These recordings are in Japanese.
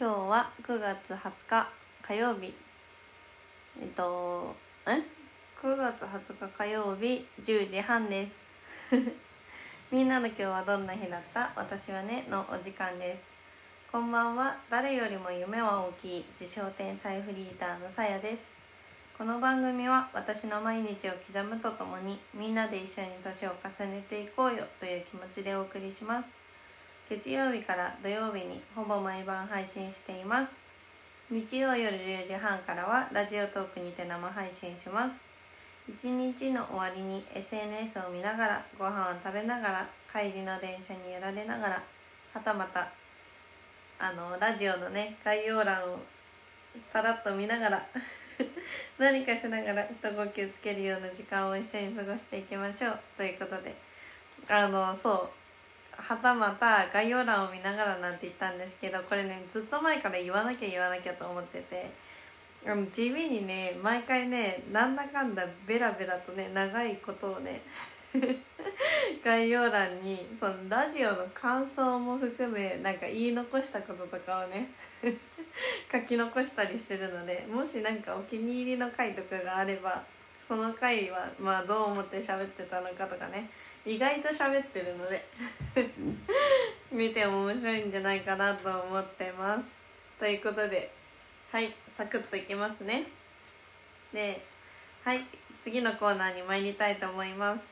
今日は9月20日火曜日。えっとえ？9月20日火曜日10時半です。みんなの今日はどんな日だった？私はねのお時間です。こんばんは。誰よりも夢は大きい自称天才フリーターのさやです。この番組は私の毎日を刻むとともにみんなで一緒に年を重ねていこうよという気持ちでお送りします。月曜日から土曜日にほぼ毎晩配信しています。日曜夜10時半からはラジオトークにて生配信します。一日の終わりに SNS を見ながらご飯を食べながら帰りの電車に揺られながらはたまたあのラジオのね概要欄をさらっと見ながら 何かしながら一呼吸つけるような時間を一緒に過ごしていきましょう。ということであのそうはたまた概要欄を見ながらなんて言ったんですけどこれねずっと前から言わなきゃ言わなきゃと思ってて。地味にね毎回ねなんだかんだベラベラとね長いことをね 概要欄にそのラジオの感想も含めなんか言い残したこととかをね 書き残したりしてるのでもし何かお気に入りの回とかがあればその回はまあどう思って喋ってたのかとかね意外と喋ってるので見ても面白いんじゃないかなと思ってます。ということではいサクッといきますね。ではい次のコーナーに参りたいと思います。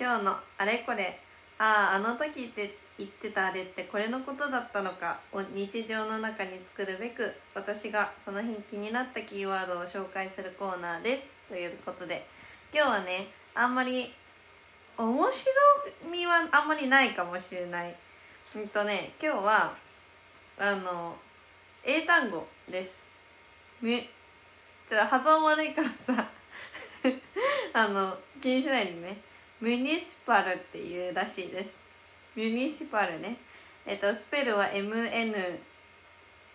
今日のあれこれあああの時って言ってたあれってこれのことだったのかを日常の中に作るべく私がその日気になったキーワードを紹介するコーナーです。ということで今日はねあんまり面白みはあんまりないかもしれない。うんとね今日はあの英単語です。みちょっと発音悪いからさ。あの気にしないでね。ミュニシパルっていうらしいです。ミュニシパルね。えっとスペルは MN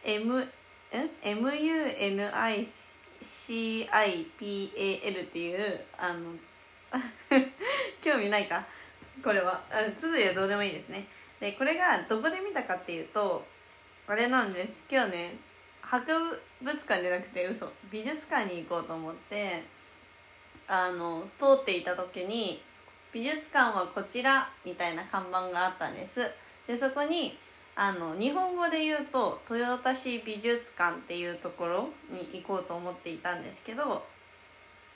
M MUNICIPAL っていうあの興味ないか？これは。綴りはどうでもいいですね。でこれがどこで見たかっていうとあれなんです。今日ね博物館じゃなくて嘘。美術館に行こうと思ってあの通っていた時に美術館はこちらみたいな看板があったんです。でそこにあの日本語で言うと豊田市美術館っていうところに行こうと思っていたんですけど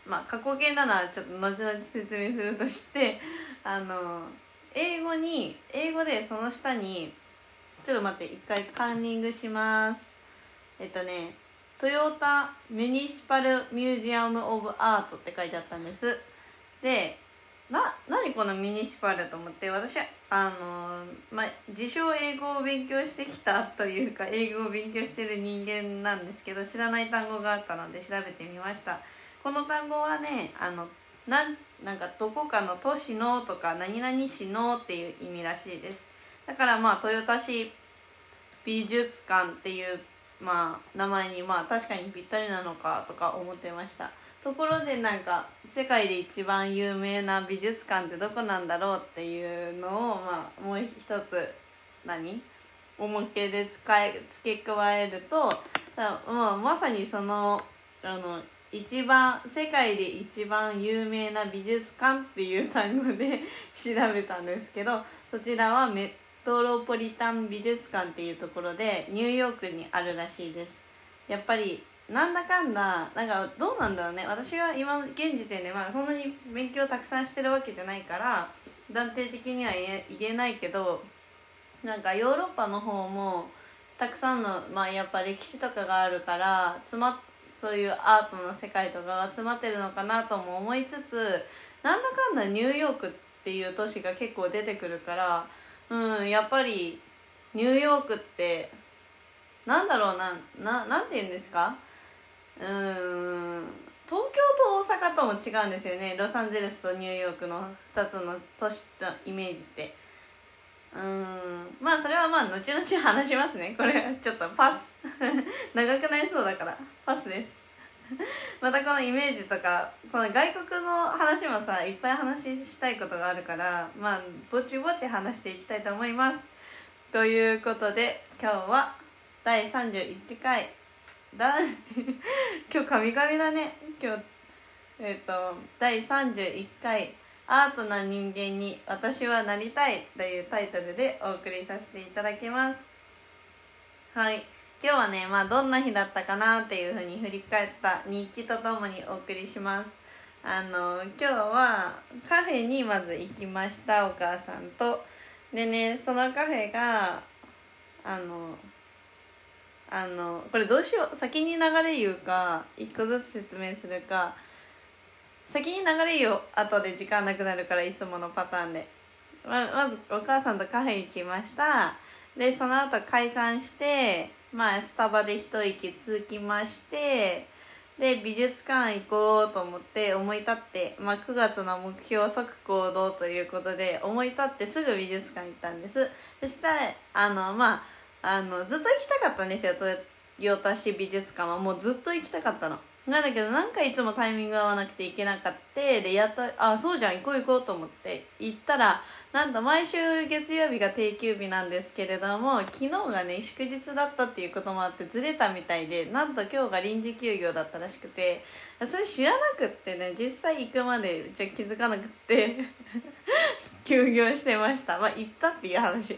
まあ過去形なのはちょっと後々説明するとしてあの英語に英語でその下にちょっと待って一回カンニングします。えっとねトヨタミュニシパルミュージアム・オブ・アートって書いてあったんです。でな何このミニシパルと思って私はあのまあ自称英語を勉強してきたというか英語を勉強してる人間なんですけど知らない単語があったので調べてみました。この単語はねあのなんなんかどこかの都市のとか何々市のっていう意味らしいです。だからまあ豊田市美術館っていうまあ名前にまあ確かにぴったりなのかとか思ってました。ところでなんか世界で一番有名な美術館ってどこなんだろうっていうのをまあもう一つ何？おまけで使い付け加えるとまあ、まさにそのあの一番世界で一番有名な美術館っていう単語で調べたんですけどそちらはメトロポリタン美術館っていうところでニューヨークにあるらしいです。やっぱりなんだかんだなんかどうなんだろうね。私は今現時点でまあそんなに勉強たくさんしてるわけじゃないから断定的には言え言えないけどなんかヨーロッパの方もたくさんのまあやっぱ歴史とかがあるから詰まそういうアートの世界とかが詰まってるのかなとも思いつつなんだかんだニューヨークっていう都市が結構出てくるからうんやっぱりニューヨークってなんだろうなななんて言うんですか？うん東京と大阪とも違うんですよね。ロサンゼルスとニューヨークの2つの都市のイメージって。うん。まあそれはまあ後々話しますね。これちょっとパス。長くなりそうだから。パスです。またこのイメージとかその外国の話もさいっぱい話したいことがあるからまあぼちぼち話していきたいと思います。ということで今日は第31回。だ 今日カミカミだね。今日えっ、ー、と第31回「アートな人間に私はなりたい」というタイトルでお送りさせていただきます。はい。今日はねまあどんな日だったかなっていうふうに振り返った日記とともにお送りします。あの今日はカフェにまず行きましたお母さんと。でねそのカフェがあのあのこれどうしよう先に流れ言うか一個ずつ説明するか先に流れ言う後で時間なくなるからいつものパターンで。ままずお母さんとカフェ行きました。でその後解散してまあスタバで一息つきましてで美術館行こうと思って思い立って、まあ、9月の目標即行動ということで思い立ってすぐ美術館行ったんです。そしたらあのまああのずっと行きたかったんですよ。豊田市美術館は。もうずっと行きたかったの。なんだけどなんかいつもタイミング合わなくて行けなかった。でやっとあそうじゃん行こう行こうと思って。行ったらなんと毎週月曜日が定休日なんですけれども昨日がね祝日だったっていうこともあってずれたみたいでなんと今日が臨時休業だったらしくて。それ知らなくってね実際行くまでうちは気づかなくって。休業してました。まあ行ったっていう話。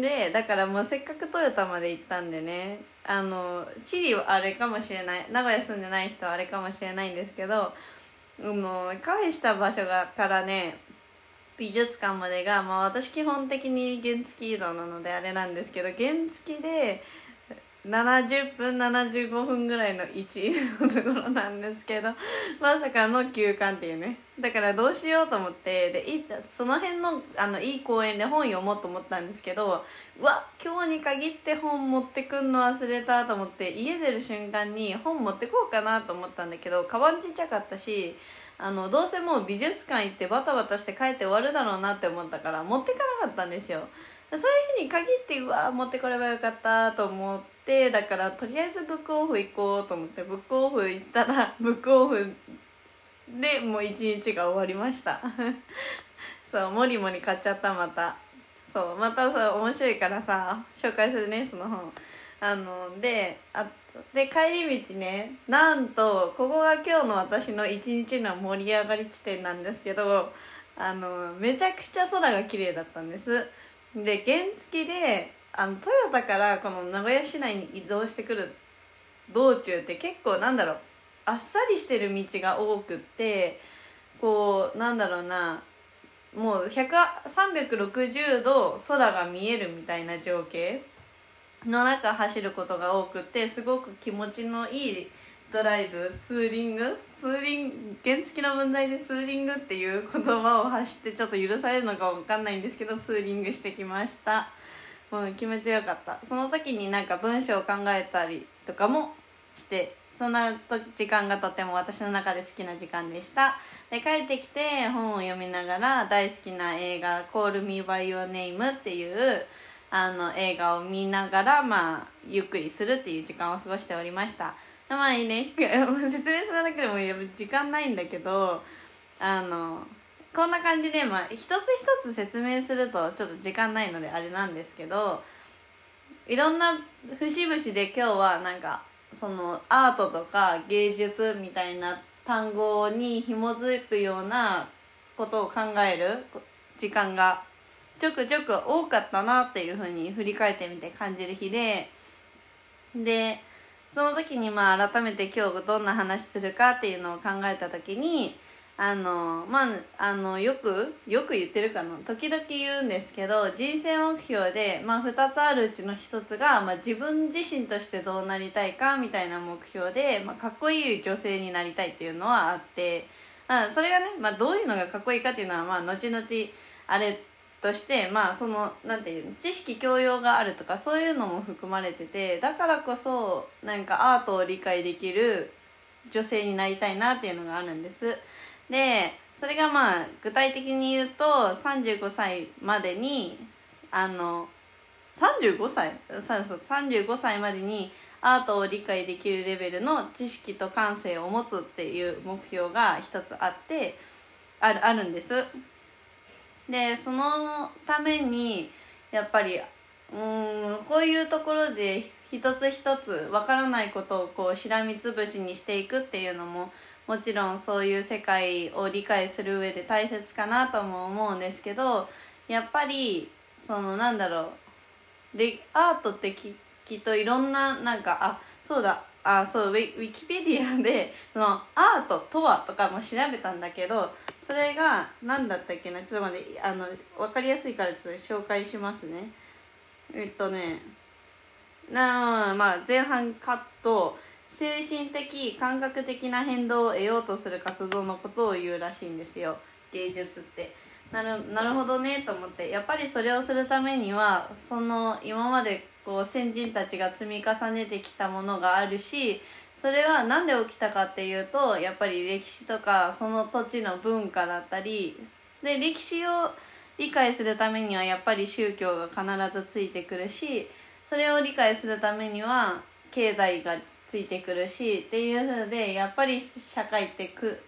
でだからもうせっかくトヨタまで行ったんでねあのチリはあれかもしれない名古屋住んでない人はあれかもしれないんですけどもうカフェした場所がからね美術館までが、まあ、私基本的に原付移動なのであれなんですけど原付で70分75分ぐらいの位置のところなんですけど まさかの休館っていうね。だからどうしようと思ってでその辺のあのいい公園で本読もうと思ったんですけどうわ今日に限って本持ってくんの忘れたと思って家出る瞬間に本持ってこうかなと思ったんだけどカバンちっちゃかったしあのどうせもう美術館行ってバタバタして帰って終わるだろうなって思ったから持ってかなかったんですよ。そういう日に限ってうわ持ってこればよかったと思ってだからとりあえずブックオフ行こうと思ってブックオフ行ったら ブックオフでもう一日が終わりました。そうもりもり買っちゃったまた。そうまたさ面白いからさ紹介するねその本。あのであで帰り道ねなんとここが今日の私の一日の盛り上がり地点なんですけどあのめちゃくちゃ空が綺麗だったんです。で原付であのトヨタからこの名古屋市内に移動してくる道中って結構なんだろうあっさりしてる道が多くってこうなんだろうなもう360度空が見えるみたいな情景の中走ることが多くてすごく気持ちのいいドライブツーリングツーリング原付の問題でツーリングっていう言葉を発してちょっと許されるのか分かんないんですけどツーリングしてきました。もう気持ちよかった。その時になんか文章を考えたりとかもしてそんな時間がとても私の中で好きな時間でした。で帰ってきて本を読みながら大好きな映画「Call Me By Your Name」っていうあの映画を見ながら、まあ、ゆっくりするっていう時間を過ごしておりました。まあね。説明するだけでも時間ないんだけどあのこんな感じで、まあ、一つ一つ説明するとちょっと時間ないのであれなんですけどいろんな節々で今日はなんかそのアートとか芸術みたいな単語に紐づくようなことを考える時間がちょくちょく多かったなっていうふうに振り返ってみて感じる日ででその時にまあ改めて今日どんな話するかっていうのを考えた時にあのまああのよくよく言ってるかな。時々言うんですけど人生目標で、まあ、2つあるうちの1つが、まあ、自分自身としてどうなりたいかみたいな目標で、まあ、かっこいい女性になりたいっていうのはあって。あそれがね、まあ、どういうのがかっこいいかっていうのは、まあ、後々あれとしてまあそのなんていうの知識教養があるとかそういうのも含まれててだからこそなんかアートを理解できる女性になりたいなっていうのがあるんです。でそれがまあ具体的に言うと35歳までにあの35歳？そうそう35歳までにアートを理解できるレベルの知識と感性を持つっていう目標が一つあってあるあるんです。でそのためにやっぱりうんこういうところで一つ一つわからないことをこうしらみつぶしにしていくっていうのももちろんそういう世界を理解する上で大切かなとも思うんですけどやっぱりそのなんだろうでアートってききっといろんななんかあそうだあそうウィウィキペディアでそのアートとはとかも調べたんだけどそれが何だったっけな？ちょっと待ってあの分かりやすいからちょっと紹介しますね。えっとねなまあ前半カット精神的感覚的な変動を得ようとする活動のことを言うらしいんですよ。芸術って。なるなるほどねと思って。やっぱりそれをするためにはその今までこう先人たちが積み重ねてきたものがあるしそれは何で起きたかっていうとやっぱり歴史とかその土地の文化だったりで歴史を理解するためにはやっぱり宗教が必ずついてくるしそれを理解するためには経済がついてくるしっていう風でやっぱり社会ってく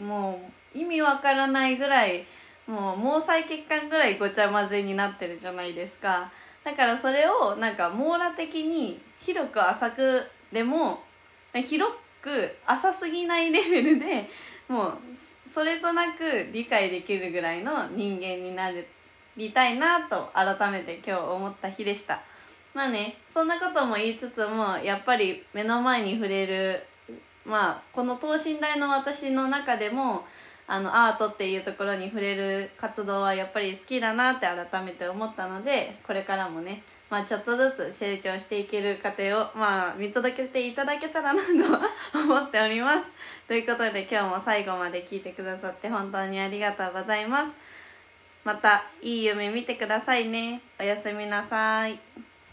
もう意味わからないぐらいもう毛細血管ぐらいごちゃ混ぜになってるじゃないですか。だからそれをなんか網羅的に広く浅くでも広く浅すぎないレベルでもうそれとなく理解できるぐらいの人間になりたいなと改めて今日思った日でした。まあねそんなことも言いつつもやっぱり目の前に触れるまあこの等身大の私の中でもあのアートっていうところに触れる活動はやっぱり好きだなって改めて思ったのでこれからもね、まあ、ちょっとずつ成長していける過程を、まあ、見届けていただけたらなと思っております。ということで今日も最後まで聞いてくださって本当にありがとうございます。またいい夢見てくださいね。おやすみなさい。